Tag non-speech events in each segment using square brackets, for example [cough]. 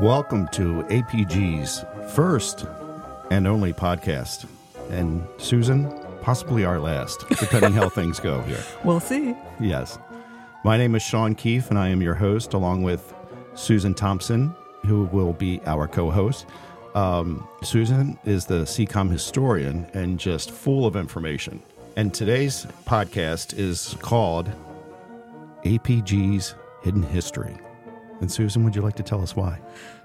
Welcome to APG's first and only podcast. And Susan, possibly our last, depending how [laughs] things go here. We'll see. Yes. My name is Sean Kief, and I am your host, along with Susan Thompson, who will be our co host. Um, Susan is the CECOM historian and just full of information. And today's podcast is called APG's Hidden History. And Susan, would you like to tell us why?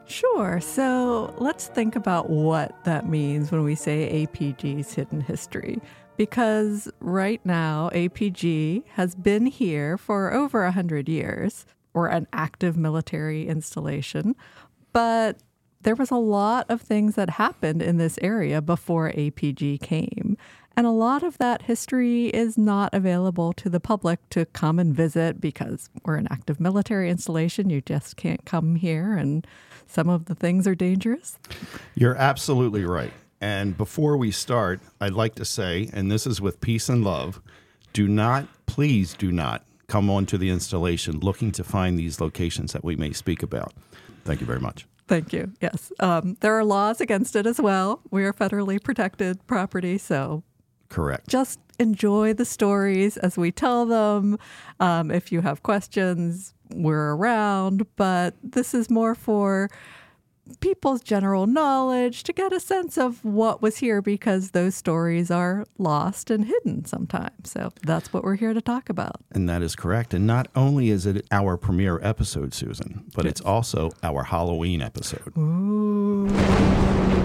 Sure. So let's think about what that means when we say APG's hidden history. Because right now, APG has been here for over 100 years. or an active military installation. But there was a lot of things that happened in this area before APG came. And a lot of that history is not available to the public to come and visit because we're an active military installation. You just can't come here, and some of the things are dangerous. You're absolutely right. And before we start, I'd like to say, and this is with peace and love, do not, please do not come onto the installation looking to find these locations that we may speak about. Thank you very much. Thank you. Yes. Um, there are laws against it as well. We are federally protected property, so Correct. just enjoy the stories as we tell them. Um, if you have questions, we're around, but this is more for people's general knowledge to get a sense of what was here because those stories are lost and hidden sometimes. So that's what we're here to talk about. And that is correct. And not only is it our premiere episode, Susan, but it's also our Halloween episode. Ooh.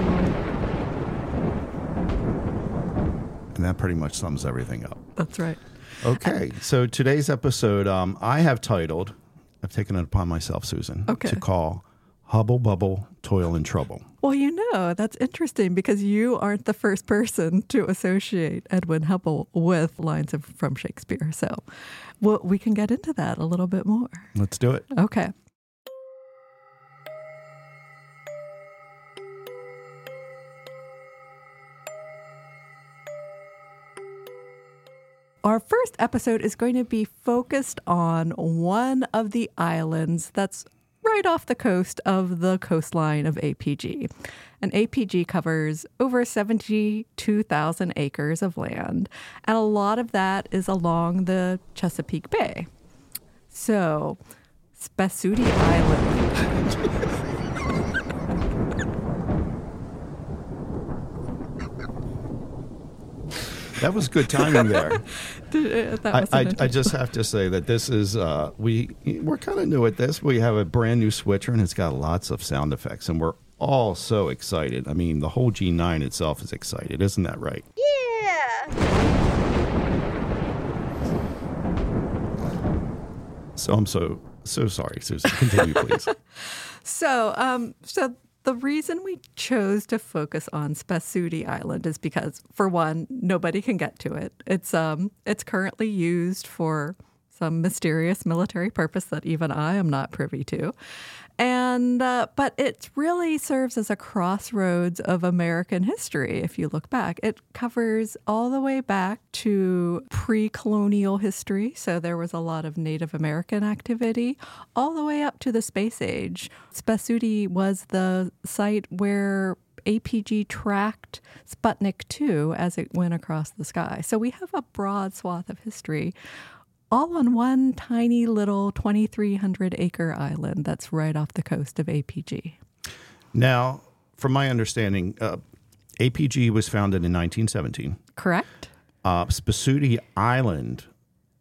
And that pretty much sums everything up. That's right. Okay. So today's episode, um, I have titled, I've taken it upon myself, Susan, Okay. to call Hubble Bubble Toil and Trouble. Well, you know, that's interesting because you aren't the first person to associate Edwin Hubble with lines of, from Shakespeare. So well, we can get into that a little bit more. Let's do it. Okay. Our first episode is going to be focused on one of the islands that's right off the coast of the coastline of APG. And APG covers over 72,000 acres of land, and a lot of that is along the Chesapeake Bay. So, Spesutie Island. [laughs] That was good timing there. [laughs] that I, I, I just have to say that this is uh, we we're kind of new at this. We have a brand new switcher and it's got lots of sound effects, and we're all so excited. I mean, the whole G9 itself is excited, isn't that right? Yeah. So I'm so so sorry, Susan. Continue, please. [laughs] So, um, so the reason we chose to focus on Spesutie Island is because, for one, nobody can get to it. It's um, it's currently used for some mysterious military purpose that even I am not privy to, and uh, but it really serves as a crossroads of American history. If you look back, it covers all the way back to pre-colonial history. So there was a lot of Native American activity, all the way up to the space age. Spesutie was the site where APG tracked Sputnik 2 as it went across the sky. So we have a broad swath of history all on one tiny little 2,300 acre island that's right off the coast of APG. Now, from my understanding, uh, APG was founded in 1917. Correct? Uh, Spesutie Island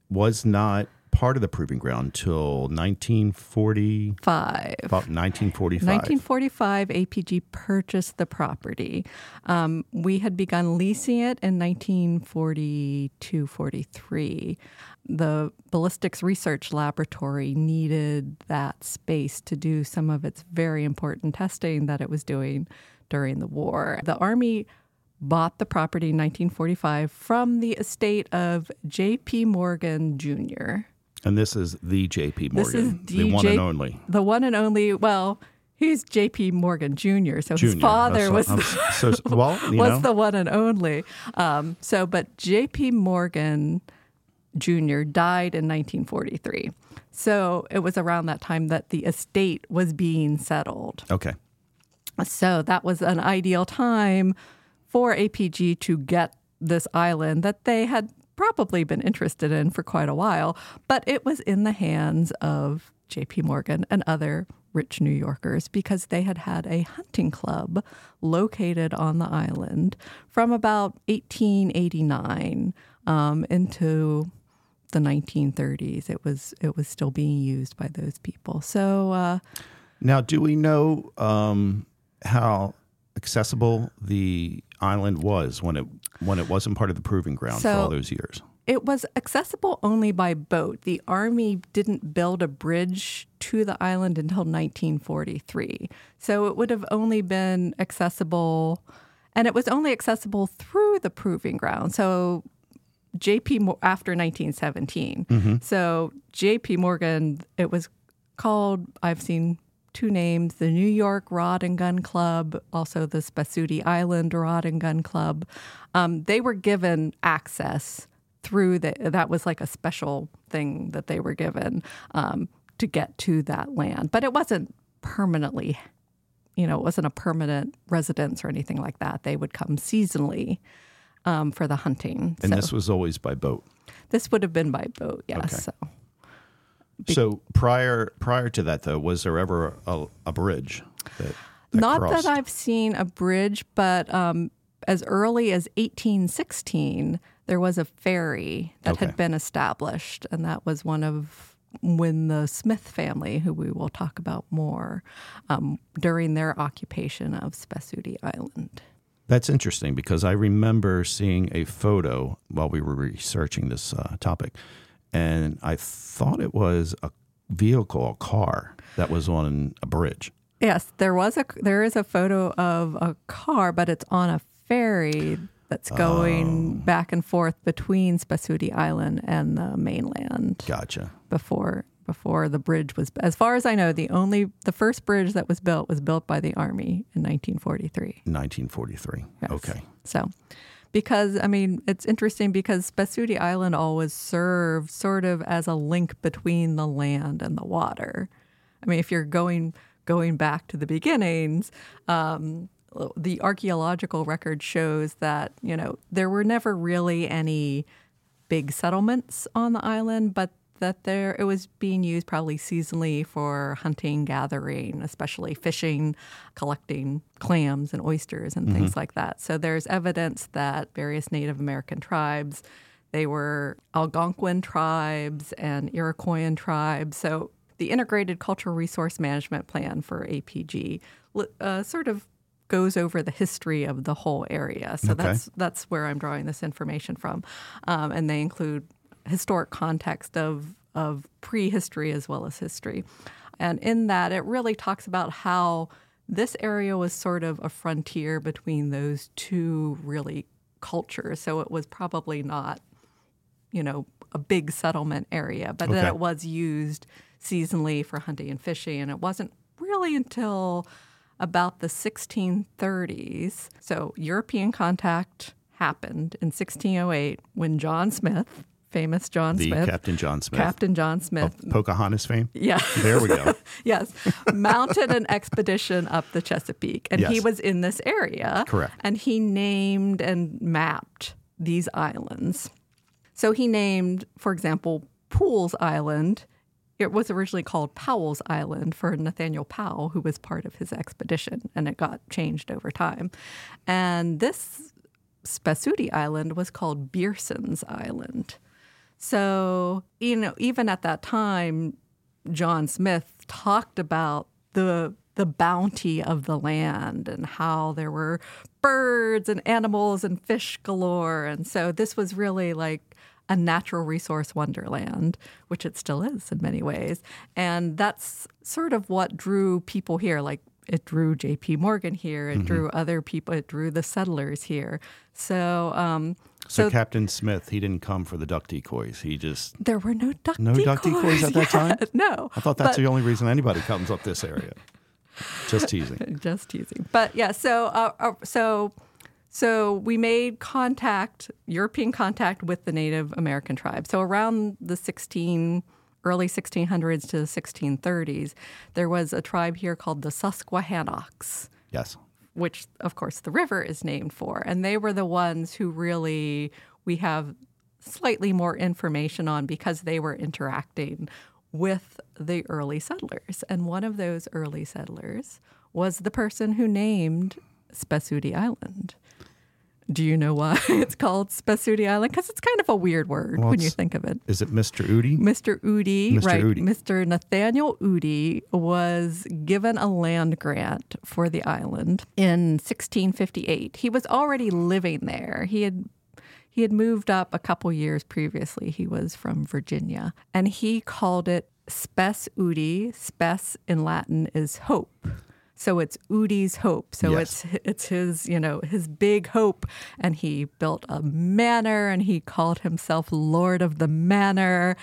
was not part of the proving ground until 1945. About 1945. 1945, APG purchased the property. Um, we had begun leasing it in 1942 43. The Ballistics Research Laboratory needed that space to do some of its very important testing that it was doing during the war. The Army bought the property in 1945 from the estate of J.P. Morgan Jr. And this is the JP This is Morgan, the one and only. The one and only, well, he's J.P. Morgan Jr., so his father I'm was so- I'm so, so- well, [laughs] you was know, the one and only. Um, so, but J.P. Morgan Jr. died in 1943. So it was around that time that the estate was being settled. Okay. So that was an ideal time for APG to get this island that they had probably been interested in for quite a while, but it was in the hands of JP Morgan and other rich New Yorkers because they had had a hunting club located on the island from about 1889 um, into the 1930s. It was it was still being used by those people. So uh, Now, do we know um, how accessible the island was when it when it wasn't part of the proving ground for all those years? It was accessible only by boat. The Army didn't build a bridge to the island until 1943. So it would have only been accessible, and it was only accessible through the proving ground. So JP after 1917. So JP Morgan, it was called, I've seen two names the New York Rod and Gun Club, also the Spesutie Island Rod and Gun Club. Um, they were given access through the, that was like a special thing that they were given um, to get to that land. But it wasn't permanently, you know, it wasn't a permanent residence or anything like that. They would come seasonally um, for the hunting. And so this was always by boat. this would have been by boat, yes. Okay. So So prior prior to that, though, was there ever a, a bridge that, that Not crossed? that I've seen a bridge, but um, as early as 1816, there was a ferry that Okay. had been established, and that was one of when the Smith family, who we will talk about more, um, during their occupation of Spesutie Island. That's interesting because I remember seeing a photo while we were researching this uh, topic, and I thought it was a vehicle, a car that was on a bridge. Yes, there was a there is a photo of a car, but it's on a ferry that's going back and forth between Spesutie Island and the mainland. Gotcha. before before the bridge was as far as I know the only the first bridge that was built was built by the army in 1943 1943. Yes. Okay. so because I mean it's interesting because Spesutie Island always served sort of as a link between the land and the water I mean if you're going going back to the beginnings um, the archaeological record shows that you know there were never really any big settlements on the island, but that there it was being used probably seasonally for hunting, gathering, especially fishing, collecting clams and oysters and things like that. So there's evidence that various Native American tribes, they were Algonquin tribes and Iroquoian tribes. So the Integrated Cultural Resource Management Plan for APG uh, sort of goes over the history of the whole area. So Okay. that's that's where I'm drawing this information from, um, and they include historic context of of prehistory as well as history, and in that it really talks about how this area was sort of a frontier between those two really cultures. So it was probably not, you know, a big settlement area, but that Okay. it was used seasonally for hunting and fishing, and it wasn't really until about the 1630s. So European contact happened in 1608 when John Smith, famous John The Smith, Captain John Smith. Captain John Smith, Pocahontas fame. yeah, There we go. [laughs] yes, mounted an expedition up the Chesapeake, and he was in this area. Correct. And he named and mapped these islands. So he named, for example, Pooles Island. It was originally called Powell's Island for Nathaniel Powell, who was part of his expedition, and it got changed over time. And this Spesutie Island was called Beerson's Island. So, you know, even at that time, John Smith talked about the the bounty of the land and how there were birds and animals and fish galore. And so this was really like a natural resource wonderland, which it still is in many ways. And that's sort of what drew people here. Like it drew J.P. Morgan here, it drew other people, it drew the settlers here. So, um, So, So- Captain Smith, he didn't come for the duck decoys. He just. there were no duck No decoys. duck decoys at that [laughs] time? No, I thought that's But- the only reason anybody comes up this area. [laughs] Just teasing. [laughs] just teasing. But yeah, so uh, uh, so So we made contact, European contact with the Native American tribe. So around the 16 early 1600s to the 1630s, there was a tribe here called the Susquehannocks. Yes. Which, of course, the river is named for. And they were the ones who really we have slightly more information on because they were interacting with the early settlers. And one of those early settlers was the person who named Spesutie Island. Do you know why [laughs] it's called Spesutie Island? Because it's kind of a weird word Well, when you think of it. Is it Mr. Utie? Mr. Utie, Mr. right? Utie. Mr. Nathaniel Utie was given a land grant for the island in 1658. He was already living there. He had he had moved up a couple years previously. He was from Virginia, and he called it Spes Utie. Spes in Latin is hope. So it's Utie's hope. So Yes. it's it's his, you know, his big hope. And he built a manor and he called himself Lord of the Manor.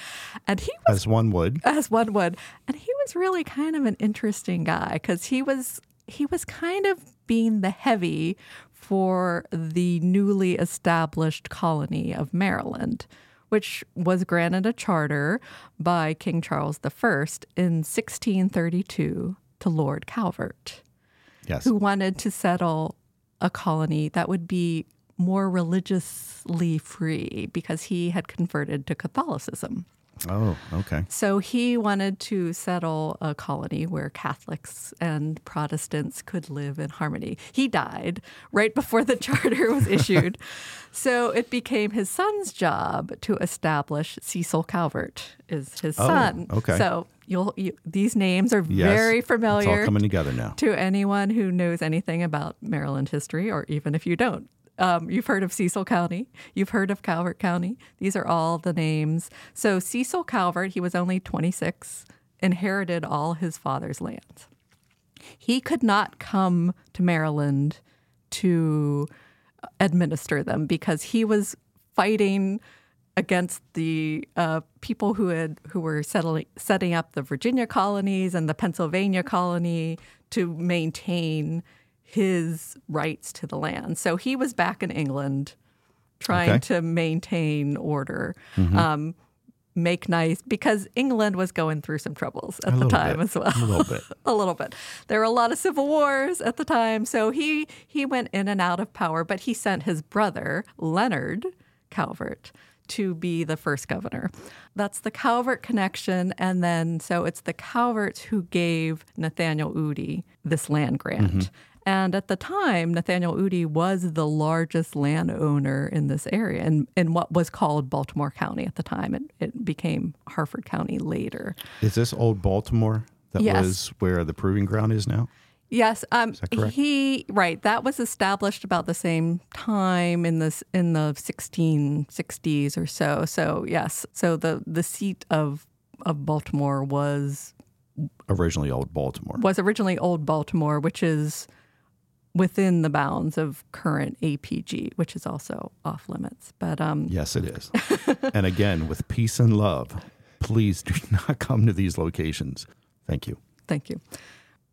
And he was As one would. as one would. And he was really kind of an interesting guy because he was he was kind of being the heavy for the newly established colony of Maryland, which was granted a charter by King Charles I in 1632 to Lord Calvert Yes. who wanted to settle a colony that would be more religiously free because he had converted to Catholicism. Oh, okay. So he wanted to settle a colony where Catholics and Protestants could live in harmony. He died right before the [laughs] charter was issued. so it became his son's job to establish Cecil Calvert is his Oh, son. okay. So you'll you, these names are Yes. very It's familiar all coming together now. to anyone who knows anything about Maryland history, or even if you don't. Um, you've heard of Cecil County. You've heard of Calvert County. These are all the names. So Cecil Calvert, he was only 26, inherited all his father's lands. He could not come to Maryland to administer them because he was fighting against the uh, people who had who were settling, setting up the Virginia colonies and the Pennsylvania colony to maintain his rights to the land. So he was back in England trying Okay. to maintain order. Um, make nice because England was going through some troubles at A the time bit. as well A little bit. [laughs] a little bit. There were a lot of civil wars at the time, so he he went in and out of power. But he sent his brother Leonard Calvert to be the first governor. That's the Calvert connection, and then so it's the Calverts who gave Nathaniel Utie this land grant. And at the time, Nathaniel Utie was the largest landowner in this area in, in what was called Baltimore County at the time. It, it became Harford County later. Is this old Baltimore that Yes. was where the proving ground is now? Yes, um, that correct? he right. That was established about the same time in this in the 1660s or so. So yes, so the the seat of of Baltimore was Originally old Baltimore. was originally Old Baltimore, which is within the bounds of current APG, which is also off limits. But um, Yes, it is. [laughs] and again, with peace and love, please do [laughs] not come to these locations. Thank you. Thank you.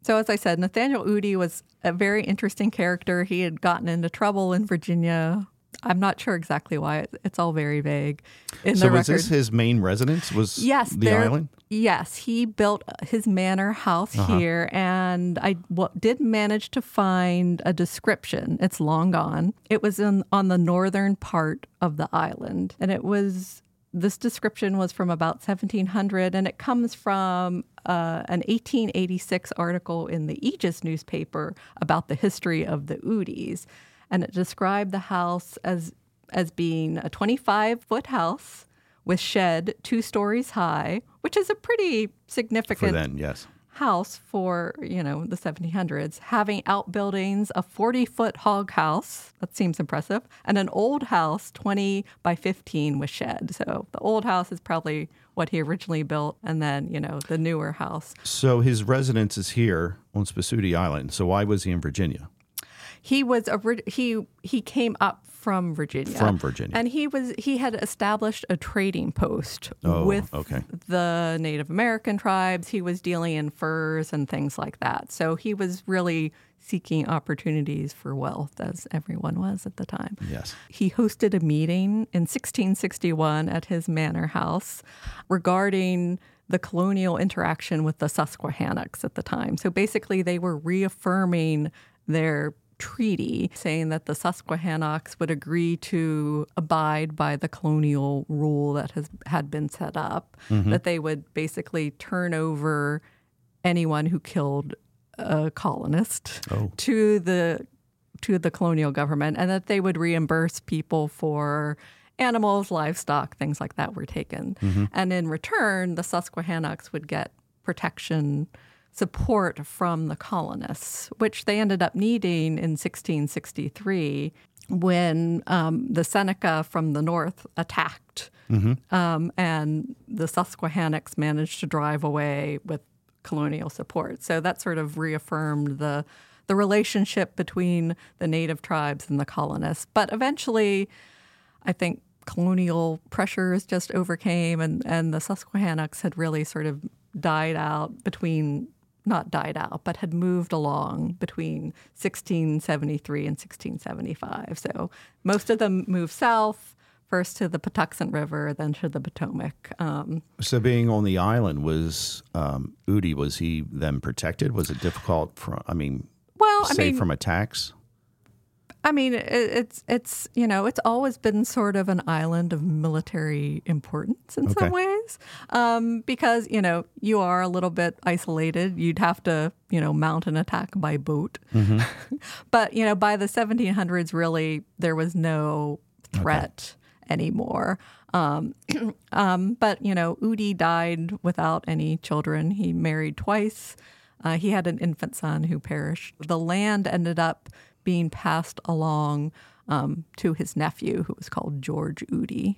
So, as I said, Nathaniel Utie was a very interesting character. He had gotten into trouble in Virginia. I'm not sure exactly why. It's all very vague in so the was record. this his main residence? Was yes, the there- island? Yes, he built his manor house Uh-huh. here, and I w- did manage to find a description. It's long gone. It was in on the northern part of the island, and it was this description was from about 1700, and it comes from uh, an 1886 article in the Aegis newspaper about the history of the Uties, and it described the house as as being a 25 foot house with shed two stories high, which is a pretty significant For then, yes. house for you know the 1700s. Having outbuildings, a 40 foot hog house that seems impressive, and an old house 20 by 15 with shed. So the old house is probably what he originally built, and then you know the newer house. So his residence is here on Spesutie Island. So why was he in Virginia? He was a he he came up from Virginia. From Virginia. And he was he had established a trading post Oh, with okay. the Native American tribes. He was dealing in furs and things like that. So he was really seeking opportunities for wealth as everyone was at the time. Yes. He hosted a meeting in 1661 at his manor house regarding the colonial interaction with the Susquehannocks at the time. So basically, they were reaffirming their treaty, saying that the Susquehannocks would agree to abide by the colonial rule that has had been set up, mm-hmm. that they would basically turn over anyone who killed a colonist oh. to the to the colonial government and that they would reimburse people for animals, livestock, things like that were taken. Mm-hmm. And in return, the Susquehannocks would get protection support from the colonists, which they ended up needing in 1663 when um, the Seneca from the north attacked. Um, and the Susquehannocks managed to drive away with colonial support. So that sort of reaffirmed the the relationship between the native tribes and the colonists. But eventually, I think colonial pressures just overcame, and, and the Susquehannocks had really sort of died out between, not died out, but had moved along between 1673 and 1675. So most of them moved south. First to the Patuxent River, then to the Potomac. Um, So being on the island was um, Utie. Was he then protected? Was it difficult from? I mean, well, I safe mean, from attacks. I mean, it's it's you know it's always been sort of an island of military importance in Okay. some ways, um, because you know you are a little bit isolated. You'd have to you know mount an attack by boat, [laughs] but you know by the 1700s, really there was no threat anymore. Um, [clears throat] um, but you know, Utie died without any children. He married twice. Uh, he had an infant son who perished. The land ended up being passed along um, to his nephew, who was called George Utie.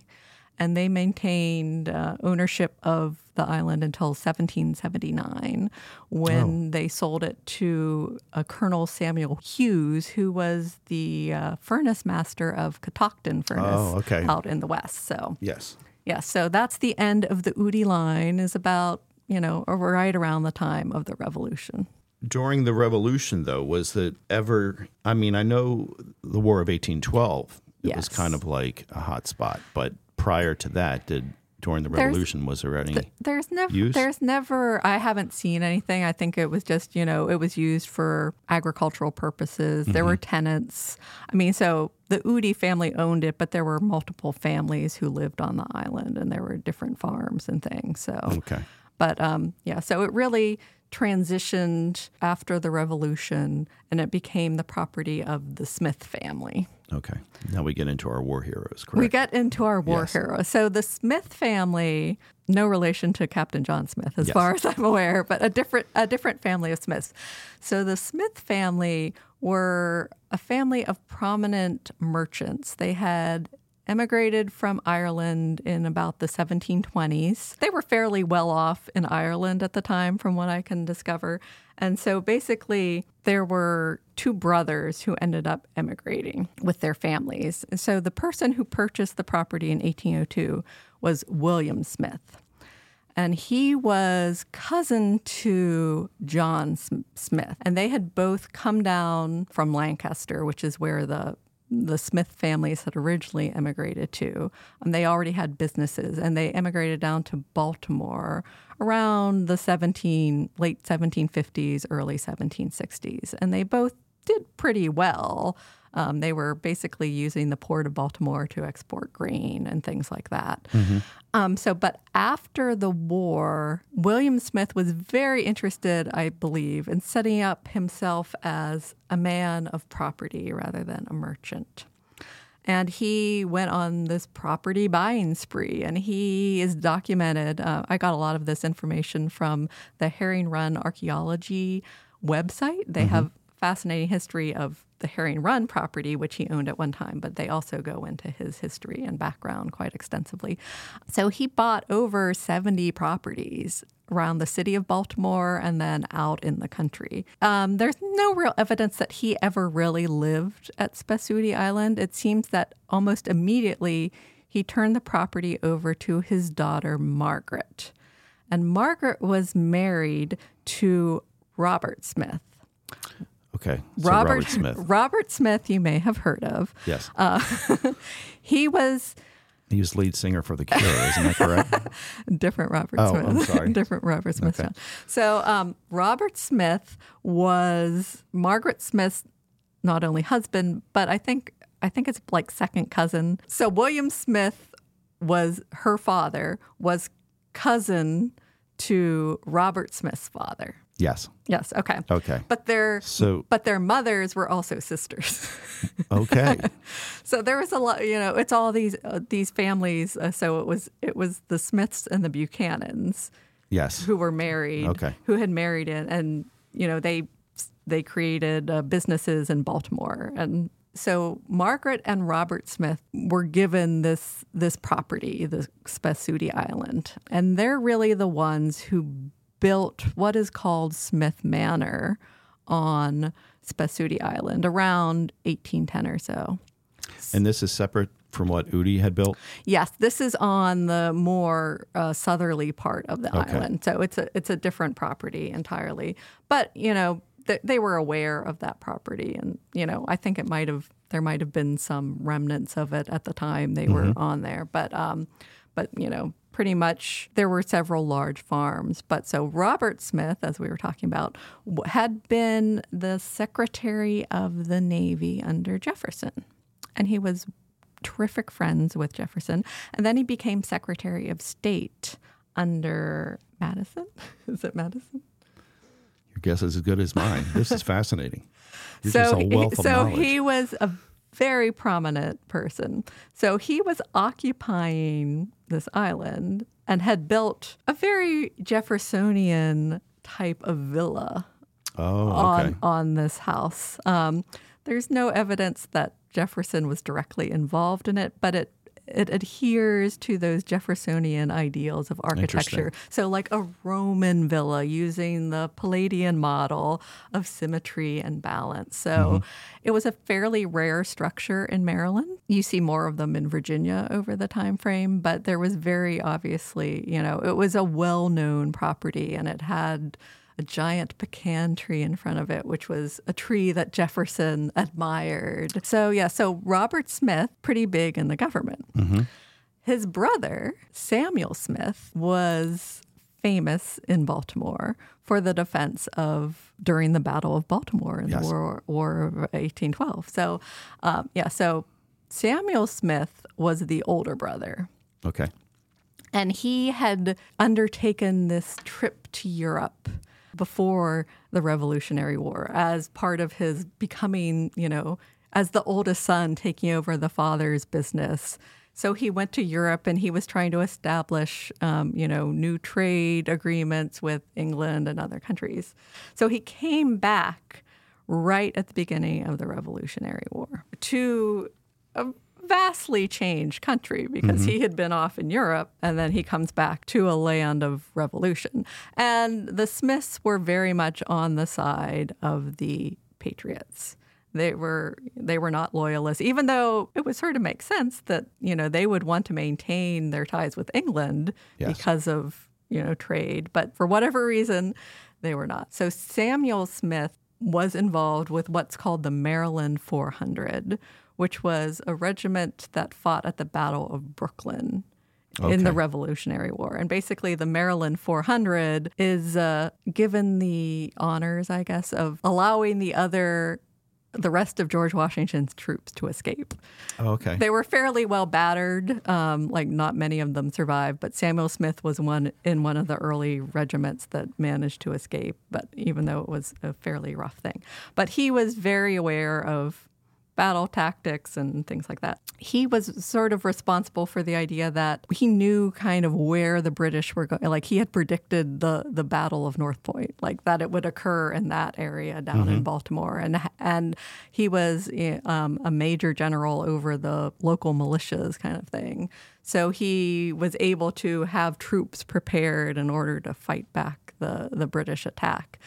And they maintained uh, ownership of the island until 1779, when they sold it to uh, Colonel Samuel Hughes, who was the uh, furnace master of Catoctin Furnace Oh, okay. out in the west. So Yes. yeah, so that's the end of the Utie line. Is about you know right around the time of the revolution. During the Revolution, though, was that ever? I mean, I know the War of eighteen twelve. It was kind of like a hot spot, but prior to that, did during the There's- Revolution was there any? There's never, Use? there's never. I haven't seen anything. I think it was just you know it was used for agricultural purposes. There were tenants. I mean, so the Utie family owned it, but there were multiple families who lived on the island, and there were different farms and things. So okay. But um, yeah, so it really transitioned after the revolution and it became the property of the Smith family. Okay. Now we get into our war heroes, correct? We get into our war Yes. heroes. So the Smith family, no relation to Captain John Smith, as Yes. far as [laughs] I'm aware, but a different a different family of Smiths. So the Smith family were a family of prominent merchants. They had emigrated from Ireland in about the 1720s. They were fairly well off in Ireland at the time, from what I can discover. And so basically, there were two brothers who ended up emigrating with their families. So the person who purchased the property in 1802 was William Smith. And he was cousin to John Smith. And they had both come down from Lancaster, which is where the the Smith families had originally emigrated to. And they already had businesses and they emigrated down to Baltimore around the 17 late 1750s, early 1760s. And they both did pretty well. Um, they were basically using the port of Baltimore to export grain and things like that. Um, so, but after the war, William Smith was very interested, I believe, in setting up himself as a man of property rather than a merchant. And he went on this property buying spree, and he is documented. Uh, I got a lot of this information from the Herring Run Archaeology website. They have fascinating history of the Herring Run property, which he owned at one time, but they also go into his history and background quite extensively. So he bought over 70 properties around the city of Baltimore and then out in the country. Um, there's no real evidence that he ever really lived at Spesutie Island. It seems that almost immediately he turned the property over to his daughter, Margaret. And Margaret was married to Robert Smith. Okay. So Robert, Robert Smith. [laughs] Robert Smith, you may have heard of. Yes. Uh, [laughs] he was he was lead singer for The Cure, isn't that correct? [laughs] Different Robert oh, Smith. I'm sorry. Different Robert Smith. Okay. So um, Robert Smith was Margaret Smith's not only husband, but I think I think it's like second cousin. So William Smith was her father, was cousin to Robert Smith's father. Yes. Yes. Okay. Okay. But their so but their mothers were also sisters. [laughs] okay. so there was a lot. You know, it's all these uh, these families. Uh, so it was it was the Smiths and the Buchanans. Yes. Who were married. Okay. Who had married in, and you know they they created uh, businesses in Baltimore, and so Margaret and Robert Smith were given this this property, the Spesutie Island, and they're really the ones who built what is called Smith Manor on Spesutie Island around 1810 or so. And this is separate from what Utie had built? Yes, this is on the more uh, southerly part of the okay. island. So it's a it's a different property entirely. But, you know, th- they were aware of that property and, you know, I think it might have there might have been some remnants of it at the time they mm-hmm. were on there, but um but, you know, pretty much there were several large farms. But so Robert Smith, as we were talking about, had been the Secretary of the Navy under Jefferson. And he was terrific friends with Jefferson. And then he became Secretary of State under Madison. [laughs] Is it Madison? Your guess is as good as mine. This is fascinating. so, so he was a very prominent person. So he was occupying this island and had built a very Jeffersonian type of villa oh, okay. on, on this house. Um, there's no evidence that Jefferson was directly involved in it, but it it adheres to those Jeffersonian ideals of architecture. So, like a Roman villa using the Palladian model of symmetry and balance. So, mm-hmm. it was a fairly rare structure in Maryland. You see more of them in Virginia over the time frame, but there was very obviously, you know, it was a well known property and it had a giant pecan tree in front of it, which was a tree that Jefferson admired. So, yeah, so Robert Smith, pretty big in the government. Mm-hmm. His brother, Samuel Smith, was famous in Baltimore for the defense of during the Battle of Baltimore in yes. the War, War of 1812. So, um, yeah, so Samuel Smith was the older brother. Okay. And he had undertaken this trip to Europe before the Revolutionary War as part of his becoming, you know, as the oldest son taking over the father's business. So he went to Europe and he was trying to establish, um, you know, new trade agreements with England and other countries. So he came back right at the beginning of the Revolutionary War to a vastly changed country because mm-hmm. he had been off in Europe and then he comes back to a land of revolution. And the Smiths were very much on the side of the Patriots. They were they were not loyalists, even though it would sort of make sense that you know they would want to maintain their ties with England yes. because of you know trade. But for whatever reason, they were not. So Samuel Smith was involved with what's called the Maryland 400, which was a regiment that fought at the Battle of Brooklyn. Okay. in the Revolutionary War. And basically, the Maryland 400 is uh, given the honors, I guess, of allowing the other. The rest of George Washington's troops to escape. Oh, okay. They were fairly well battered. Um, like not many of them survived, but Samuel Smith was one in one of the early regiments that managed to escape. But even though it was a fairly rough thing, but he was very aware of battle tactics and things like that. He was sort of responsible for the idea that he knew kind of where the British were going. Like he had predicted the the Battle of North Point, like that it would occur in that area down in Baltimore, and and he was eh, um, a major general over the local militias, kind of thing. So he was able to have troops prepared in order to fight back the the British attack.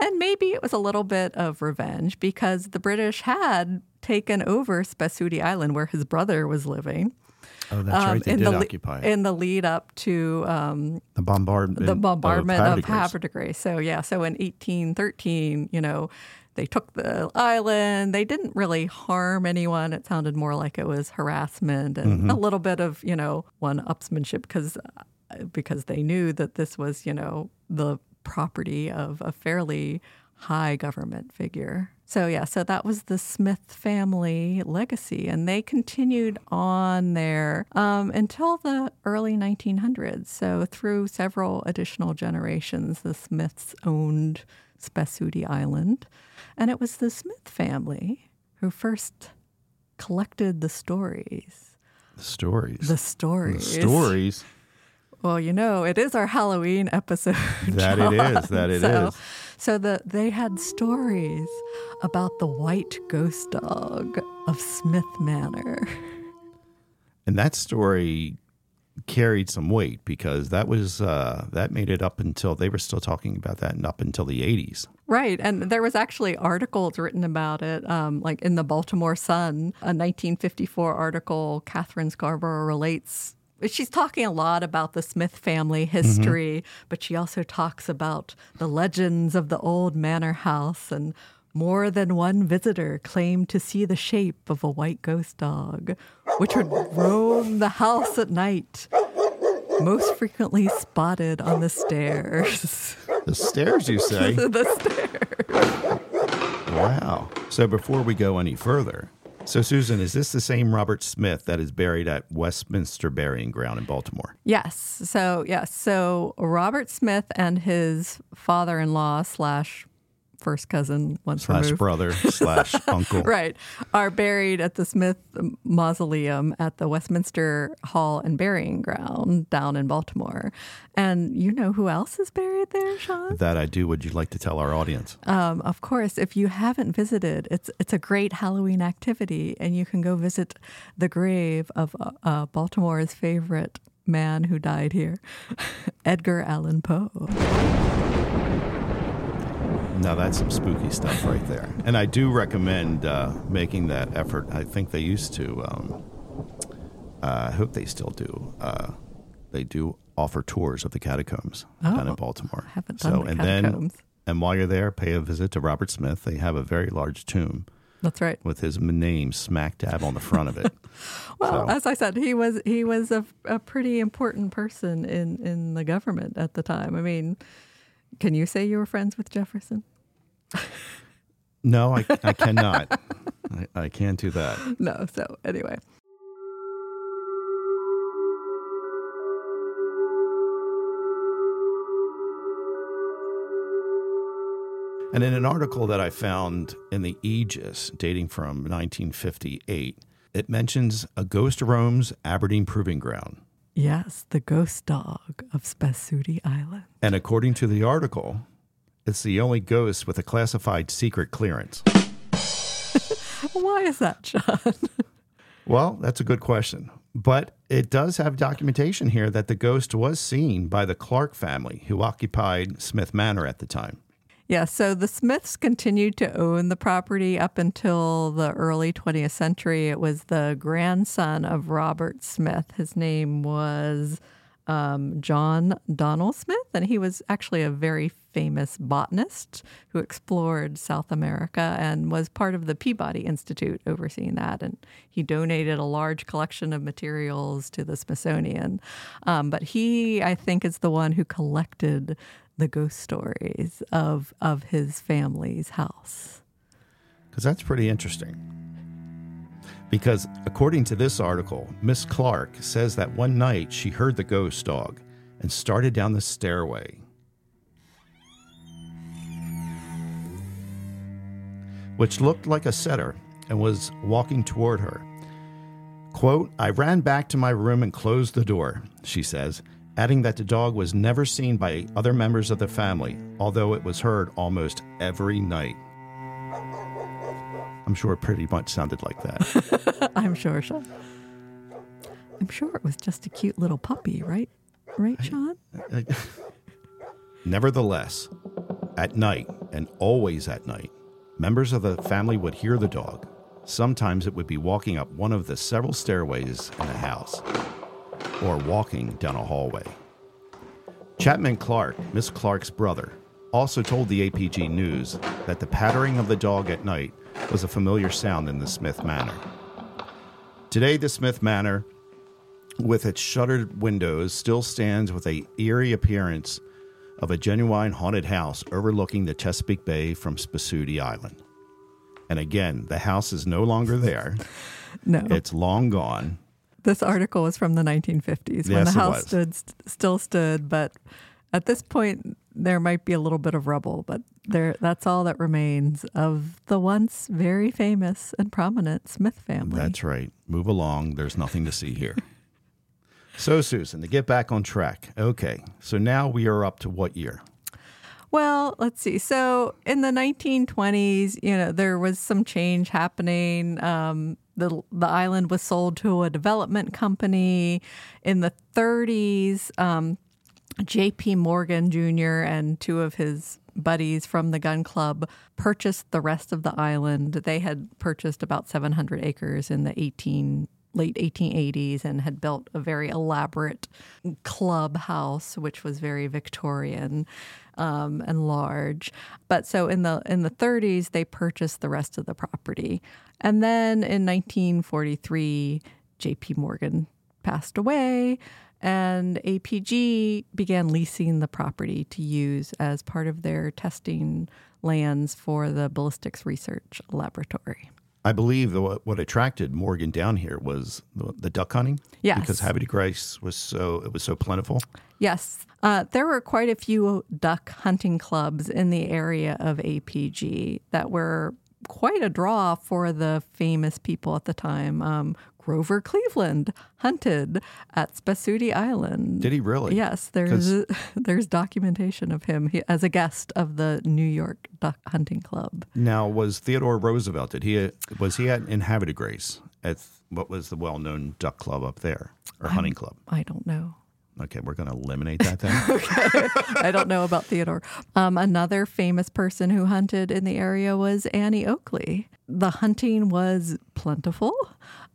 And maybe it was a little bit of revenge because the British had taken over Spesutie Island where his brother was living. Oh, that's um, right. They in did the occupy it. in the lead up to um, the bombardment. the bombardment of Grace. Havre de Grace. So yeah, so in 1813, you know, they took the island. They didn't really harm anyone. It sounded more like it was harassment and Mm-hmm. a little bit of you know one-upsmanship because because they knew that this was you know the property of a fairly high government figure. So yeah, so that was the Smith family legacy, and they continued on there um, until the early 1900s. So through several additional generations, the Smiths owned Spesutie Island, and it was the Smith family who first collected the stories. The stories. The stories. The stories. Well, you know, it is our Halloween episode. [laughs] That it John. is, that it so, is. So the, they had stories about the white ghost dog of Smith Manor. And that story carried some weight because that was uh, that made it up until they were still talking about that and up until the 80s. Right. And there was actually articles written about it, um, like in the Baltimore Sun, a 1954 article. Catherine Scarborough relates. She's talking a lot about the Smith family mm-hmm. history, but she also talks about the legends of the old manor house. And more than one visitor claimed to see the shape of a white ghost dog, which would roam the house at night, most frequently spotted on the stairs. The stairs, you [laughs] say? the stairs. wow. So before we go any further, so Susan, is this the same Robert Smith that is buried at Westminster Burying Ground in Baltimore? Yes. So yes. So Robert Smith and his father-in-law slash first cousin, once Slash removed, brother [laughs] slash uncle. right, are buried at the Smith Mausoleum at the Westminster Hall and Burying Ground down in Baltimore. And you know who else is buried there, Sean? That I do. Would you like to tell our audience? Um, of course, if you haven't visited, it's it's a great Halloween activity, and you can go visit the grave of uh, uh, Baltimore's favorite man who died here, [laughs] Edgar Allan Poe. Now that's some spooky stuff right there. And I do recommend uh, making that effort. I think they used to. Um, uh, I hope they still do. Uh, they do offer tours of the catacombs down in Oh, Baltimore. haven't done the and catacombs. then and while you're there, pay a visit to Robert Smith. They have a very large tomb That's right. with his name smack dab on the front of it. [laughs] Well, So- as I said, he was he was a, a pretty important person in in the government at the time. I mean, can you say you were friends with Jefferson? [laughs] No, I, I cannot. I, I can't do that. [laughs] No. So anyway. And in an article that I found in the Aegis dating from 1958, it mentions a ghost roams Aberdeen Proving Ground. Yes, the ghost dog of Spesutie Island. And according to the article, it's the only ghost with a classified secret clearance. [laughs] Why is that, John? [laughs] Well, that's a good question. But it does have documentation here that the ghost was seen by the Clark family who occupied Smith Manor at the time. Yeah, so the Smiths continued to own the property up until the early 20th century. It was the grandson of Robert Smith. His name was um, John Donnell Smith, and he was actually a very famous botanist who explored South America and was part of the Peabody Institute overseeing that. And he donated a large collection of materials to the Smithsonian. Um, but he, I think, is the one who collected the ghost stories of of his family's house. Because that's pretty interesting. Because according to this article, Miss Clark says that one night she heard the ghost dog and started down the stairway. Which looked like a setter and was walking toward her. Quote, I ran back to my room and closed the door, she says, adding that the dog was never seen by other members of the family, although it was heard almost every night. I'm sure it pretty much sounded like that. [laughs] I'm sure, Sean. I'm sure it was just a cute little puppy, right? Right, Sean? Nevertheless, at night, and always at night, members of the family would hear the dog. Sometimes it would be walking up one of the several stairways in the house, or walking down a hallway. Chapman Clark, Miss Clark's brother, also told the APG News that the pattering of the dog at night was a familiar sound in the Smith Manor. Today, the Smith Manor, with its shuttered windows, still stands with a eerie appearance of a genuine haunted house overlooking the Chesapeake Bay from Spesutie Island. And again, the house is no longer there. [laughs] No. It's long gone. This article was from the 1950s when Yes, the house stood st- still stood, but at this point there might be a little bit of rubble, but there that's all that remains of the once very famous and prominent Smith family. That's right. Move along. There's nothing to see here. [laughs] so, Susan, to get back on track. Okay. So now we are up to what year? Well, let's see. So in the 1920s, you know, there was some change happening. Um, the the island was sold to a development company. In the 30s, um, J.P. Morgan Jr. and two of his buddies from the gun club purchased the rest of the island. They had purchased about 700 acres in the 18 late 1880s and had built a very elaborate clubhouse, which was very Victorian um, and large. But so in the in the 30s, they purchased the rest of the property, and then in 1943, J.P. Morgan passed away. And APG began leasing the property to use as part of their testing lands for the ballistics research laboratory. I believe the, what, attracted Morgan down here was the, the duck hunting. Yes. Because de Grace was so it was so plentiful. Yes, uh, there were quite a few duck hunting clubs in the area of APG that were quite a draw for the famous people at the time. Um, Grover Cleveland hunted at Spesutie Island. Did he really? Yes, there's [laughs] there's documentation of him he, as a guest of the New York Duck Hunting Club. Now, was Theodore Roosevelt? Did he was he at in Havre Grace at what was the well known duck club up there or hunting club? I don't know. Okay, we're going to eliminate that then. [laughs] okay. I don't know about Theodore. Um, another famous person who hunted in the area was Annie Oakley. The hunting was plentiful.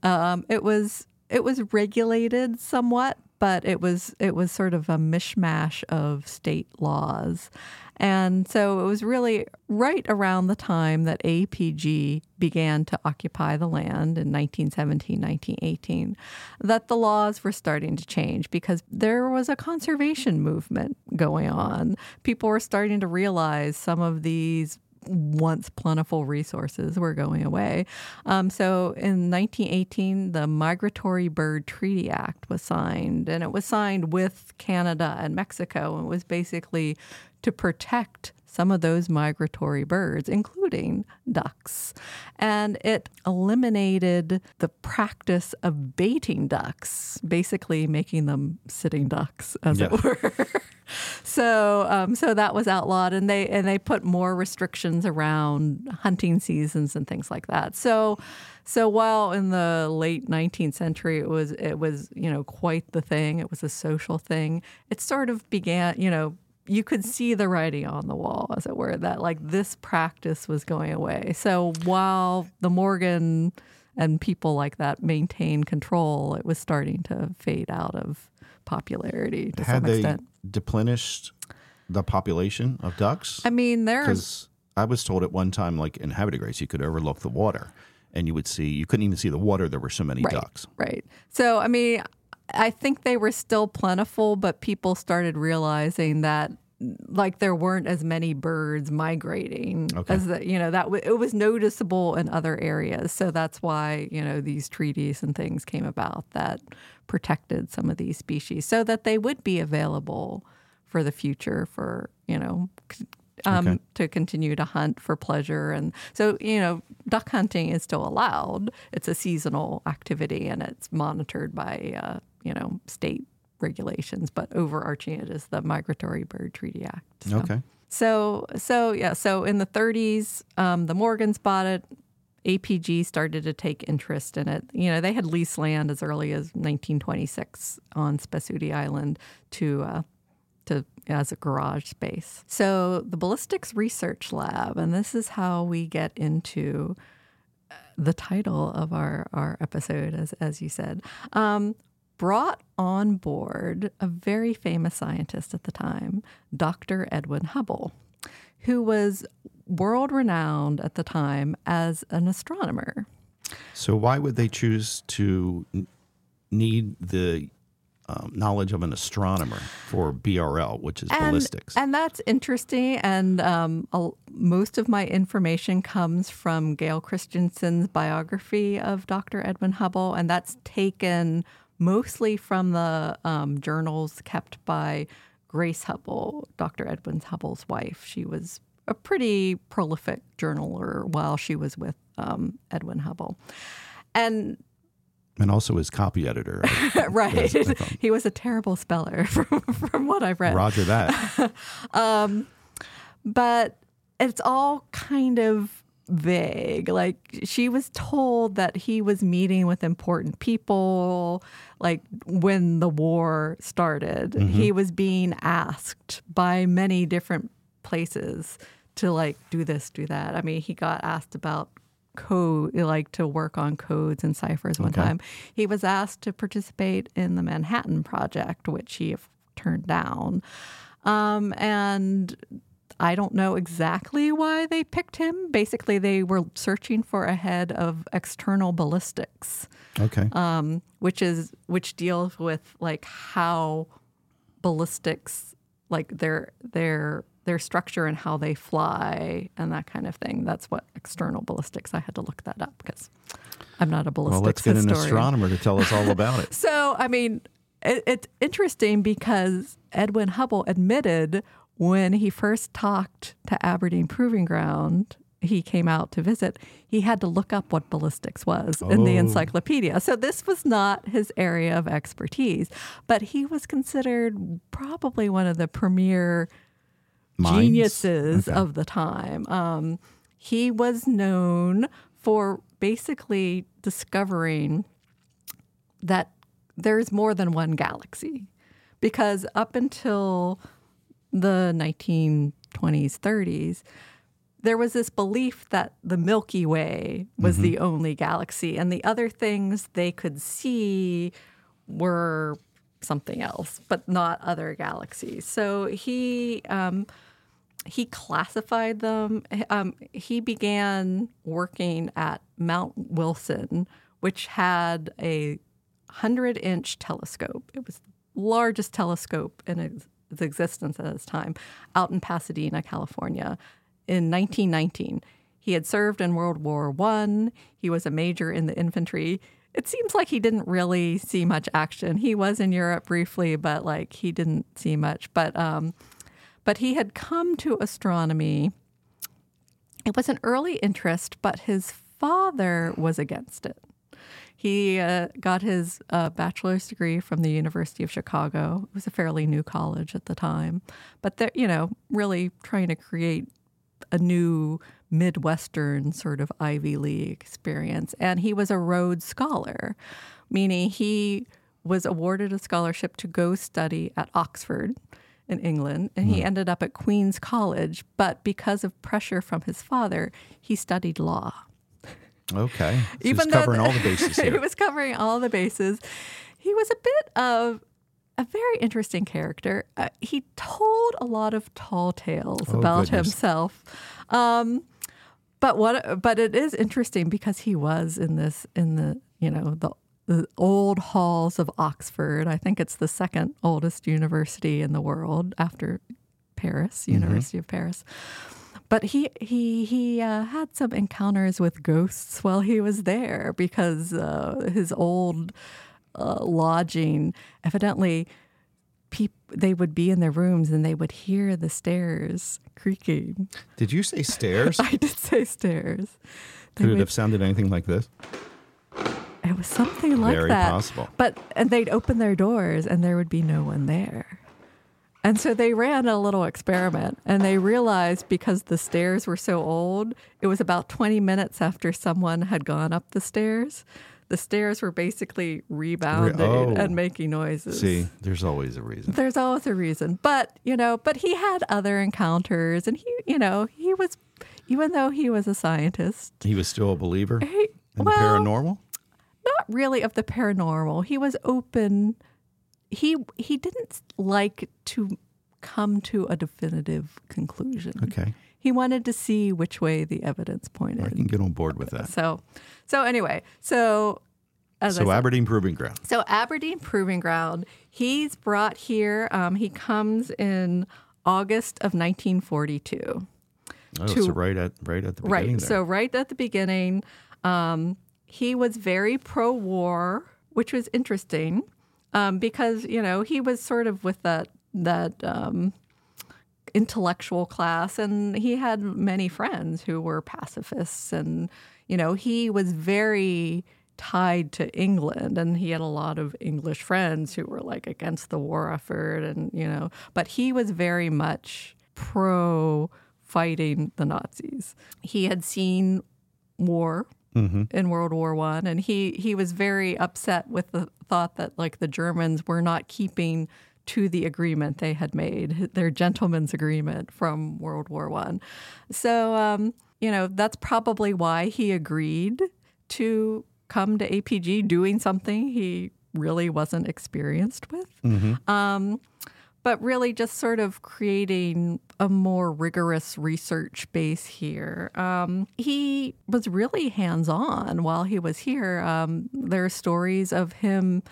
Um, it was it was regulated somewhat, but it was it was sort of a mishmash of state laws. And so it was really right around the time that APG began to occupy the land in 1917, 1918, that the laws were starting to change because there was a conservation movement going on. People were starting to realize some of these once plentiful resources were going away. Um, so in 1918, the Migratory Bird Treaty Act was signed, and it was signed with Canada and Mexico, and it was basically to protect some of those migratory birds, including ducks. And it eliminated the practice of baiting ducks, basically making them sitting ducks, as Yeah. it were. [laughs] so, um, so that was outlawed, and they and they put more restrictions around hunting seasons and things like that. So, so while in the late 19th century it was it was you know quite the thing, it was a social thing. It sort of began, you know, you could see the writing on the wall, as it were, that like this practice was going away. So while the Morgan and people like that maintained control, it was starting to fade out of popularity to Had some they extent. deplenished the population of ducks? I mean, there are Because I was told at one time, like in Grace, you could overlook the water, and you would see you couldn't even see the water. There were so many right, ducks. right. So I mean, I think they were still plentiful, but people started realizing that like there weren't as many birds migrating Okay. as that you know that w- it was noticeable in other areas so that's why you know these treaties and things came about that protected some of these species so that they would be available for the future for you know um, Okay. to continue to hunt for pleasure. And so, you know, duck hunting is still allowed. It's a seasonal activity and it's monitored by, uh, you know, state regulations, but overarching it is the Migratory Bird Treaty Act. So. Okay. So, so yeah, so in the 30s, um, the Morgans bought it. APG started to take interest in it. You know, they had leased land as early as 1926 on Spesutie Island to uh, to as a garage space. So the Ballistics Research Lab, and this is how we get into uh, the title of our our episode, as as you said. Um, brought on board a very famous scientist at the time, Dr. Edwin Hubble, who was world renowned at the time as an astronomer. So why would they choose to need the um, knowledge of an astronomer for BRL, which is ballistics? And that's interesting. And um, most of my information comes from Gale Christianson's biography of Dr. Edwin Hubble, and that's taken mostly from the um, journals kept by Grace Hubble, Dr. Edwin Hubble's wife. She was a pretty prolific journaler while she was with um, Edwin Hubble. And and also his copy editor. [laughs] right, I he was a terrible speller [laughs] from, from what I've read. Roger that. [laughs] but it's all kind of vague. Like she was told that he was meeting with important people. Like when the war started, he was being asked by many different places to like do this, do that. I mean, he got asked about code, like to work on codes and ciphers one Okay. time. He was asked to participate in the Manhattan Project, which he turned down. Um, and I don't know exactly why they picked him. Basically, they were searching for a head of external ballistics, Okay. um, which is which deals with like how ballistics, like their their their structure and how they fly and that kind of thing. That's what external ballistics. I had to look that up because I'm not a ballistics well, let's get an historian. astronomer to tell us all about it. [laughs] So, I mean, it, it's interesting because Edwin Hubble admitted when he first talked to Aberdeen Proving Ground, he came out to visit, he had to look up what ballistics was in the Oh. encyclopedia. So, this was not his area of expertise, but he was considered probably one of the premier Minds? geniuses Okay. of the time. Um, he was known for basically discovering that there's more than one galaxy. Because up until the 1920s, 30s, there was this belief that the Milky Way was the only galaxy, and the other things they could see were something else, but not other galaxies. So he um, he classified them. Um, he began working at Mount Wilson, which had a hundred inch telescope. It was the largest telescope in its existence at this time, out in Pasadena, California, in 1919. He had served in World War One. He was a major in the infantry. It seems like he didn't really see much action. He was in Europe briefly, but like he didn't see much. But um, but he had come to astronomy. It was an early interest, but his father was against it. He uh, got his uh, bachelor's degree from the University of Chicago. It was a fairly new college at the time, but they're you know really trying to create a new Midwestern sort of Ivy League experience. And he was a Rhodes Scholar, meaning he was awarded a scholarship to go study at Oxford in England, and he ended up at Queen's College. But because of pressure from his father, he studied law. Okay. So Even though covering all the bases [laughs] he was covering all the bases. He was a bit of a very interesting character. Uh, he told a lot of tall tales Oh, about goodness. himself. Um, but what? But it is interesting because he was in this in the you know the the old halls of Oxford. I think it's the second oldest university in the world after Paris, Mm-hmm. University of Paris. But he he he uh, had some encounters with ghosts while he was there because uh, his old uh, lodging evidently peop- they would be in their rooms and they would hear the stairs creaking. Did you say stairs? [laughs] I did say stairs. They Could it would- have sounded anything like this? It was something like Very that. possible. But and they'd open their doors and there would be no one there. And so they ran a little experiment and they realized because the stairs were so old, it was about 20 minutes after someone had gone up the stairs. The stairs were basically rebounding oh. and making noises. See, there's always a reason. There's always a reason. But, you know, but he had other encounters and he, you know, he was, even though he was a scientist, He was still a believer he, in well, the paranormal? Not really of the paranormal. He was open. He he didn't like to come to a definitive conclusion. Okay. He wanted to see which way the evidence pointed. I can get on board with that. So, so anyway, so as So said, Aberdeen Proving Ground. so Aberdeen Proving Ground. He's brought here. Um, he comes in August of 1942. Oh, to- so right at right at the beginning Right. there. So right at the beginning, um, he was very pro-war, which was interesting um, because you know he was sort of with that that um, intellectual class, and he had many friends who were pacifists, and you know he was very tied to England and he had a lot of English friends who were like against the war effort and you know but he was very much pro fighting the Nazis. He had seen war in World War One, and he he was very upset with the thought that like the Germans were not keeping to the agreement they had made, their gentleman's agreement from World War One. So um, you know that's probably why he agreed to come to APG doing something he really wasn't experienced with. Um, but really just sort of creating a more rigorous research base here. Um, he was really hands on while he was here. Um, there are stories of him.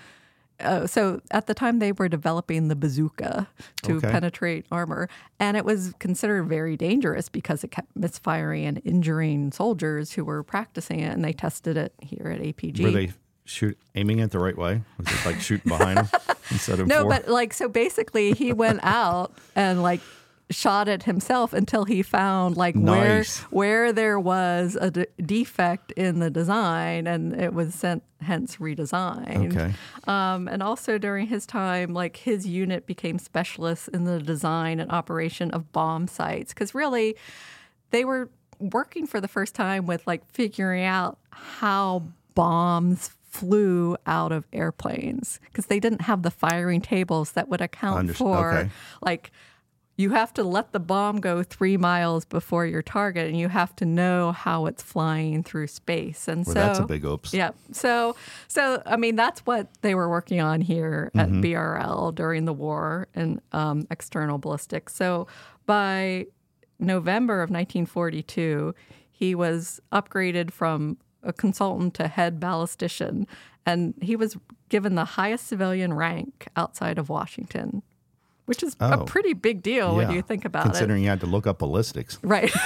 Uh, so at the time they were developing the bazooka to Okay. penetrate armor, and it was considered very dangerous because it kept misfiring and injuring soldiers who were practicing it, and they tested it here at APG. Were they shoot aiming it the right way? Was it like shooting behind him [laughs] instead of No, for? but like so basically he went out and like shot it himself until he found like Nice. where where there was a de- defect in the design and it was sent hence redesigned. Okay. Um, and also during his time, like his unit became specialists in the design and operation of bomb sights because really they were working for the first time with like figuring out how bombs flew out of airplanes because they didn't have the firing tables that would account for okay. like you have to let the bomb go three miles before your target and you have to know how it's flying through space and Well, so that's a big oops. yeah. So, so I mean, that's what they were working on here at Mm-hmm. BRL during the war and um, external ballistics. So, by November of 1942, he was upgraded from a consultant to head ballistician, and he was given the highest civilian rank outside of Washington, which is Oh. a pretty big deal when you think about it. Considering you had to look up ballistics. Right. [laughs]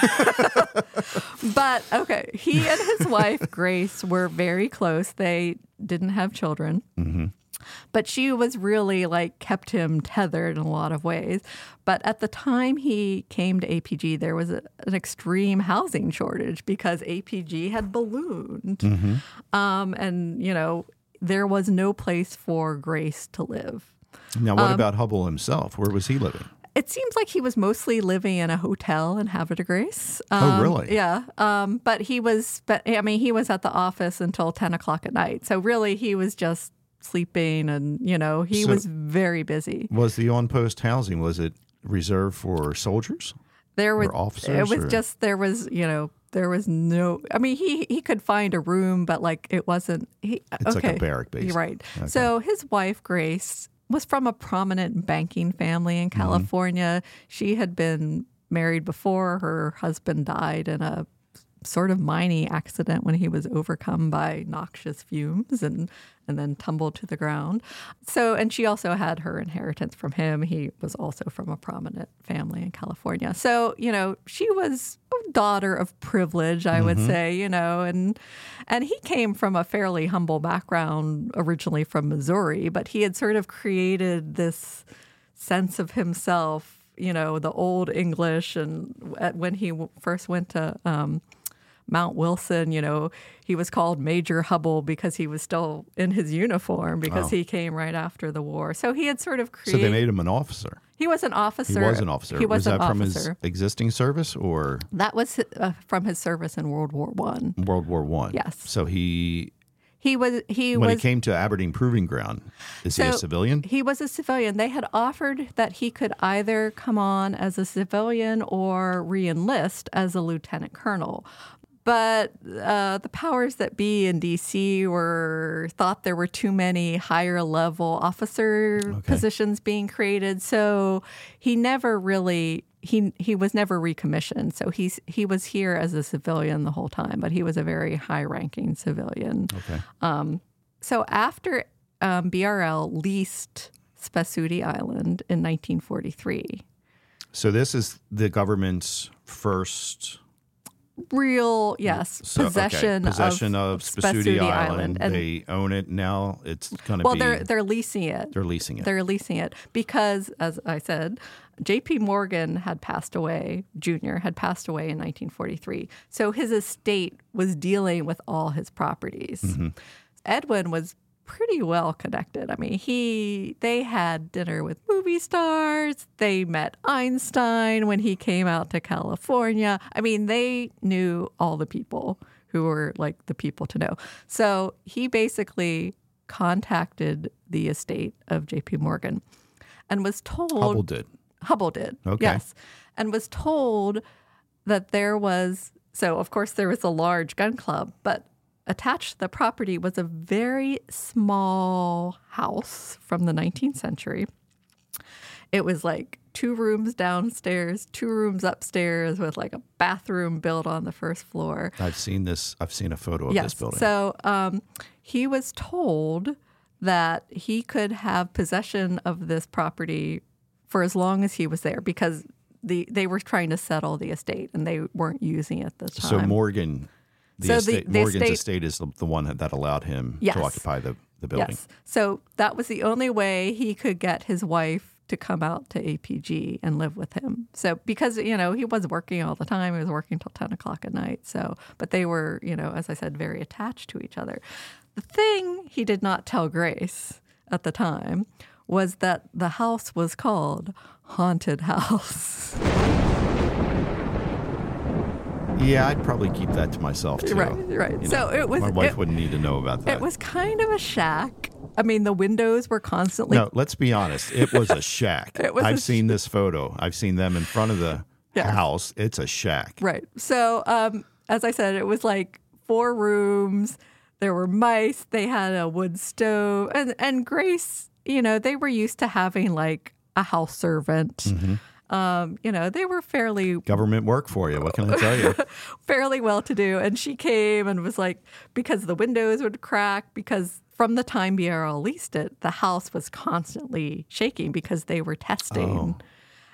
[laughs] but okay, he and his wife, [laughs] Grace, were very close. They didn't have children. Mm-hmm. But she was really like kept him tethered in a lot of ways. But at the time he came to APG, there was a, an extreme housing shortage because APG had ballooned. Um, and, you know, there was no place for Grace to live. Now, Um, what about Hubble himself? Where was he living? It seems like he was mostly living in a hotel in Havre de Grace. Oh, Um, really? Yeah. Um, but he was, but I mean, he was at the office until 10 o'clock at night. So really, he was just sleeping and, you know, he So- was very busy. Was the on-post housing was it reserved for soldiers? There was, officers, it was or- just, there was, you know, there was no, I mean, he, he could find a room, but like it wasn't, he, It's like a okay. barrack base. Right. So his wife, Grace, was from a prominent banking family Mm-hmm. in California. She had been married before. Her husband died in a sort of mining accident when he was overcome by noxious fumes and and then tumbled to the ground. So and she also had her inheritance from him. He was also from a prominent family in California. So, you know, she was a daughter of privilege, I would say, you know, and and he came from a fairly humble background originally from Missouri, but he had sort of created this sense of himself. You know, the old English, and when he first went to um, Mount Wilson, you know, he was called Major Hubble because he was still in his uniform because Oh. he came right after the war. So he had sort of So created. they made him an officer. he was an officer. He was an officer. He was, that an from officer. his existing service or That was uh, from his service in World War One. World War One? Yes. So he, He was he when was he came to Aberdeen Proving Ground, is he a civilian? He was a civilian. They had offered that he could either come on as a civilian or reenlist as a lieutenant colonel. But uh, the powers that be in D.C. were thought there were too many higher level officer positions being created, so he never really he he was never recommissioned. So he's he was here as a civilian the whole time, but he was a very high ranking civilian. Okay. Um, So after um, BRL leased Spesutie Island in 1943, So this is the government's first real yes so, possession, okay, possession of, Spesutie, Island. and they own it now. It's going to well, be they're they're leasing it. they're leasing it. They're leasing it because, as I said, J.P. Morgan had passed away. Junior had passed away in 1943, so his estate was dealing with all his properties. Mm-hmm. Edwin was pretty well connected. I mean, he they had dinner with movie stars. They met Einstein when he came out to California. I mean, they knew all the people who were like the people to know. So he basically contacted the estate of J.P. Morgan and was told Hubble did. Hubble did. Okay. Yes. And was told that there was, so of course there was a large gun club, but attached to the property was a very small house from the 19th century. It was like two rooms downstairs, two rooms upstairs with like a bathroom built on the first floor. I've seen this. I've seen a photo of Yes. this building. So um, he was told that he could have possession of this property for as long as he was there because the they were trying to settle the estate and they weren't using it this time. So Morgan, the So the- estate, the Morgan's estate- estate is the, the one that allowed him Yes. to occupy the, the building. Yes. So that was the only way he could get his wife to come out to APG and live with him. So because you know he was working all the time, he was working till ten o'clock at night. So, but they were you know as I said very attached to each other. The thing he did not tell Grace at the time was that the house was called Haunted House. [laughs] Yeah, I'd probably keep that to myself too. Right, right. You So it was- My wife it- wouldn't need to know about that. It was kind of a shack. I mean, the windows were constantly no, let's be honest. It was a shack. [laughs] It was I've seen this photo. I've seen them in front of the Yes. house. It's a shack. Right. So, um, as I said, it was like four rooms. There were mice. They had a wood stove, and and Grace, you know, they were used to having like a house servant. Mm-hmm. Um, you know, they were fairly Government work for you. What can I tell you? [laughs] fairly well to do. And she came and was like, because the windows would crack, because from the time BRL leased it, the house was constantly shaking because they were testing.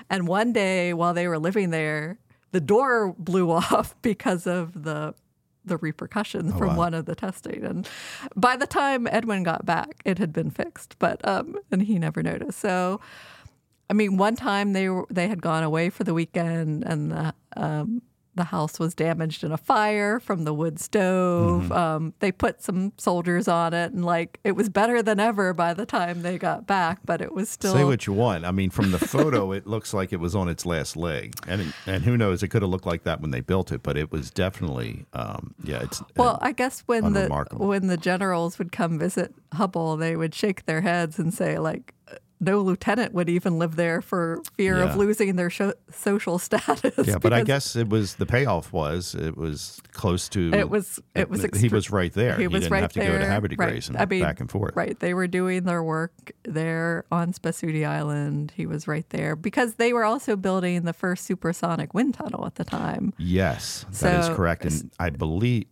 And one day while they were living there, the door blew [laughs] off because of the the repercussions from one of the testing. And by the time Edwin got back, it had been fixed, but um, and he never noticed. So I mean, one time they were they had gone away for the weekend, and the um, the house was damaged in a fire from the wood stove. Mm-hmm. Um, they put some soldiers on it, and like it was better than ever by the time they got back. But it was still Say what you want. I mean, from the photo, it looks like it was on its last leg, and and who knows? It could have looked like that when they built it, but it was definitely, um, yeah. It's Well, I guess when the when the generals would come visit Hubble, they would shake their heads and say like. No lieutenant would even live there for fear Yeah. of losing their sho- social [laughs] status. yeah, but I guess it was the payoff was it was close to. It was- it was he was right there. He was didn't right have to there. go to Haverty right. Grace and I mean, back and forth. Right. They were doing their work there on Spesutie Island. He was right there because they were also building the first supersonic wind tunnel at the time. Yes, that is So- correct, and I believe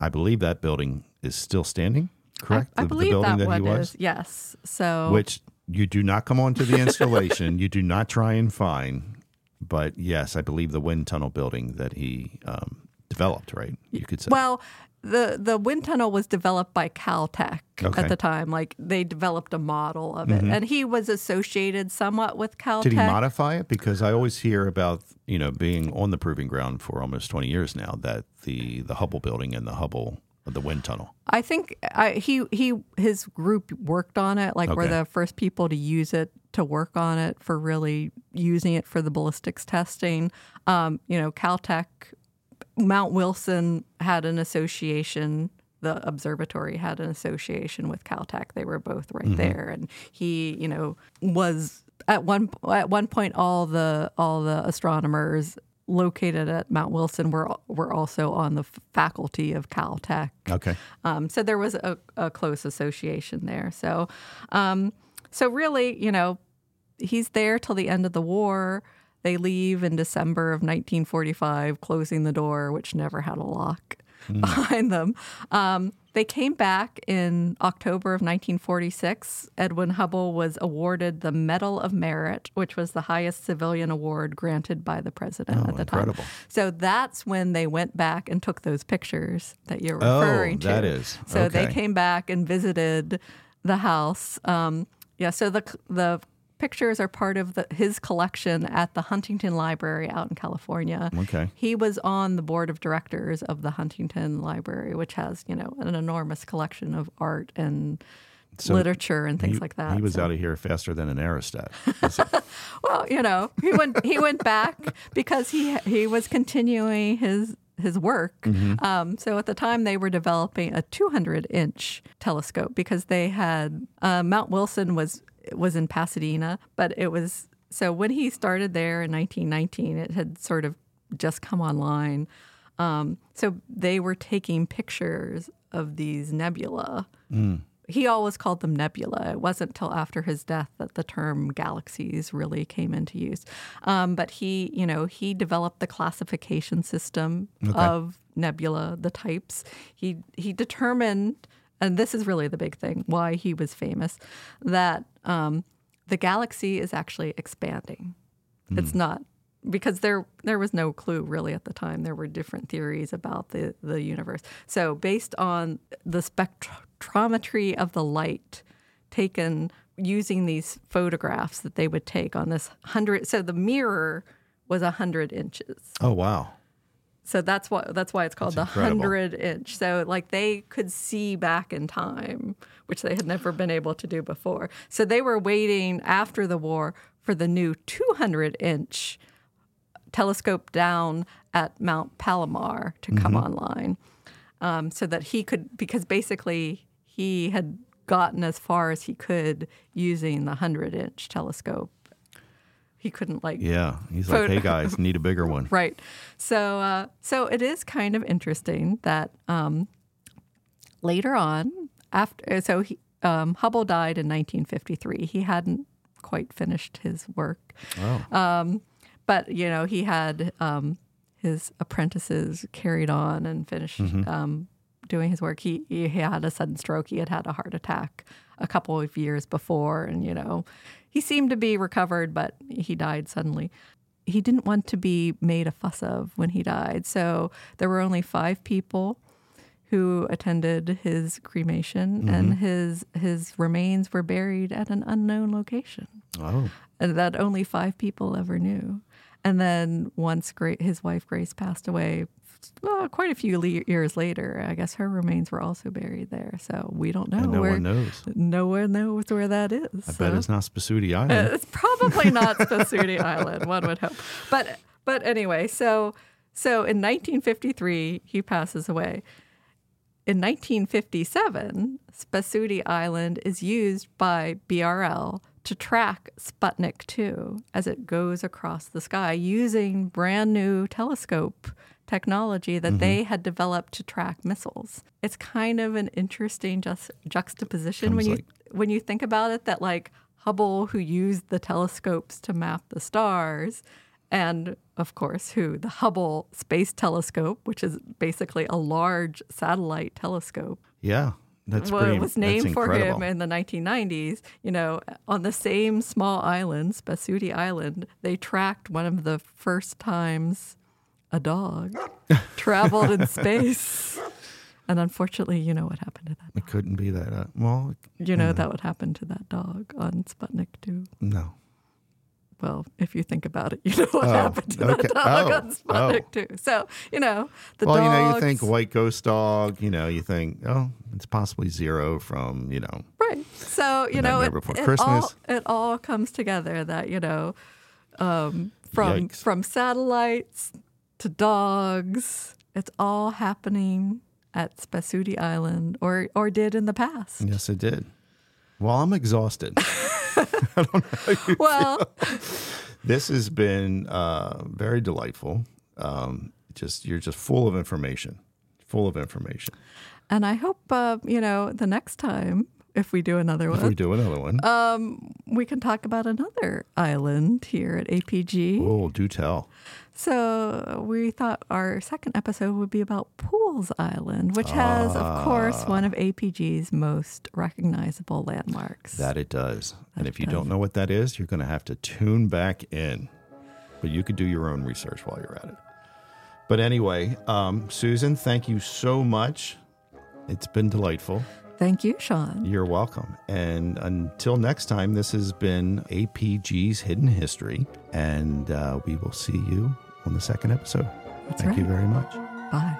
I believe that building is still standing. Correct. I, I the, believe the building that, that, one he was. is. Yes. So which you do not come onto the installation. you do not try and find. But yes, I believe the wind tunnel building that he um, developed. Right, you could say. well, the the wind tunnel was developed by Caltech Okay. at the time. Like they developed a model of it, and he was associated somewhat with Caltech. Did he modify it? Because I always hear about you know being on the proving ground for almost twenty years now that the the Hubble building and the Hubble the wind tunnel. I think I, he he his group worked on it. Like we're the first people to use it to work on it for really using it for the ballistics testing. Um, you know, Caltech, Mount Wilson had an association. The observatory had an association with Caltech. They were both right there, and he, you know, was at one at one point all the all the astronomers located at Mount Wilson were were also on the faculty of Caltech. Okay. Um, so there was a, a close association there. So, um, so really, you know, he's there till the end of the war. They leave in December of 1945, closing the door, which never had a lock [laughs] behind them. Um, they came back in October of 1946. Edwin Hubble was awarded the Medal of Merit, which was the highest civilian award granted by the president Oh, at the incredible. time. So that's when they went back and took those pictures that you're Oh, referring to. that is. So they came back and visited the house. Um, yeah, so the the pictures are part of the, his collection at the Huntington Library out in California. Okay. He was on the board of directors of the Huntington Library, which has you know an enormous collection of art and So literature and things he, like that. He was So- out of here faster than an aerostat. [laughs] well, you know, he went he went back because he he was continuing his his work. Mm-hmm. Um, so at the time they were developing a 200 inch telescope because they had uh, Mount Wilson was was in Pasadena, but it was so when he started there in 1919, it had sort of just come online. Um, so they were taking pictures of these nebula. He always called them nebula. It wasn't till after his death that the term galaxies really came into use. Um, but he, you know, he developed the classification system of nebula, the types. He he determined, and this is really the big thing, why he was famous, that um, the galaxy is actually expanding. It's not because there there was no clue really at the time. There were different theories about the the universe. So based on the spectrometry of the light taken using these photographs that they would take on this hundred. So the mirror was a hundred inches. oh wow. So that's why that's why it's called That's the hundred inch. So like they could see back in time, which they had never been able to do before. So they were waiting after the war for the new two hundred inch telescope down at Mount Palomar to come Mm-hmm. online, um, so that he could because basically he had gotten as far as he could using the hundred inch telescope. He couldn't like Yeah. He's like, hey guys, need a bigger one. [laughs] Right. So, uh, so it is kind of interesting that um, later on, after so he, um, Hubble died in 1953. He hadn't quite finished his work, Oh. but you know he had um, his apprentices carried on and finished um, doing his work. He he had a sudden stroke. He had had a heart attack a couple of years before, and you know he seemed to be recovered, but he died suddenly. He didn't want to be made a fuss of when he died, so there were only five people who attended his cremation, mm-hmm. and his his remains were buried at an unknown location oh. and that only five people ever knew. And then once Gra- his wife Grace passed away, well, quite a few le- years later, I guess her remains were also buried there. So we don't know And no where. one knows. No one knows where that is. I so. bet it's not Spesutie uh, Island. It's probably not [laughs] Spesutie Island. One would hope. But but anyway, so so in 1953 he passes away. In 1957, Spesutie Island is used by BRL to track Sputnik 2 as it goes across the sky using brand new telescope technology that mm-hmm. they had developed to track missiles. It's kind of an interesting just juxtaposition when you like- when you think about it that like Hubble who used the telescopes to map the stars and of course who the Hubble Space Telescope which is basically a large satellite telescope yeah. That's well, pretty it was named for him in the 1990s. You know, on the same small island, Spesutie Island, they tracked one of the first times a dog traveled in space. [laughs] And unfortunately, you know what happened to that. It couldn't be that. Uh, well, You know that what happened to that dog on Sputnik 2. no. Well, if you think about it, you know what Oh, happened to okay. that dog Oh, on Sputnik oh. 2. So, you know, the dog. well, dogs. you know, you think white ghost dog. You know, you think, oh, it's possibly zero from you know. Right. So, you know, it, it Christmas. all, it all comes together that, you know, um, from Yikes. from satellites to dogs, it's all happening at Spesutie Island or or did in the past. Yes, it did. Well, I'm exhausted. [laughs] Well, this has been uh, very delightful. Um, just you're just full of information, full of information. and I hope uh, you know, the next time if we do another one. If we do another one, um, we can talk about another island here at APG. oh, do tell. So we thought our second episode would be about Pooles Island, which has, of course, one of APG's most recognizable landmarks. That it does. and if you does. don't know what that is, you're going to have to tune back in. But you could do your own research while you're at it. But anyway, um, Susan, thank you so much. It's been delightful. Thank you, Sean. You're welcome. And until next time, this has been APG's Hidden History. And uh, we will see you on the second episode. That's Thank you very much. Bye.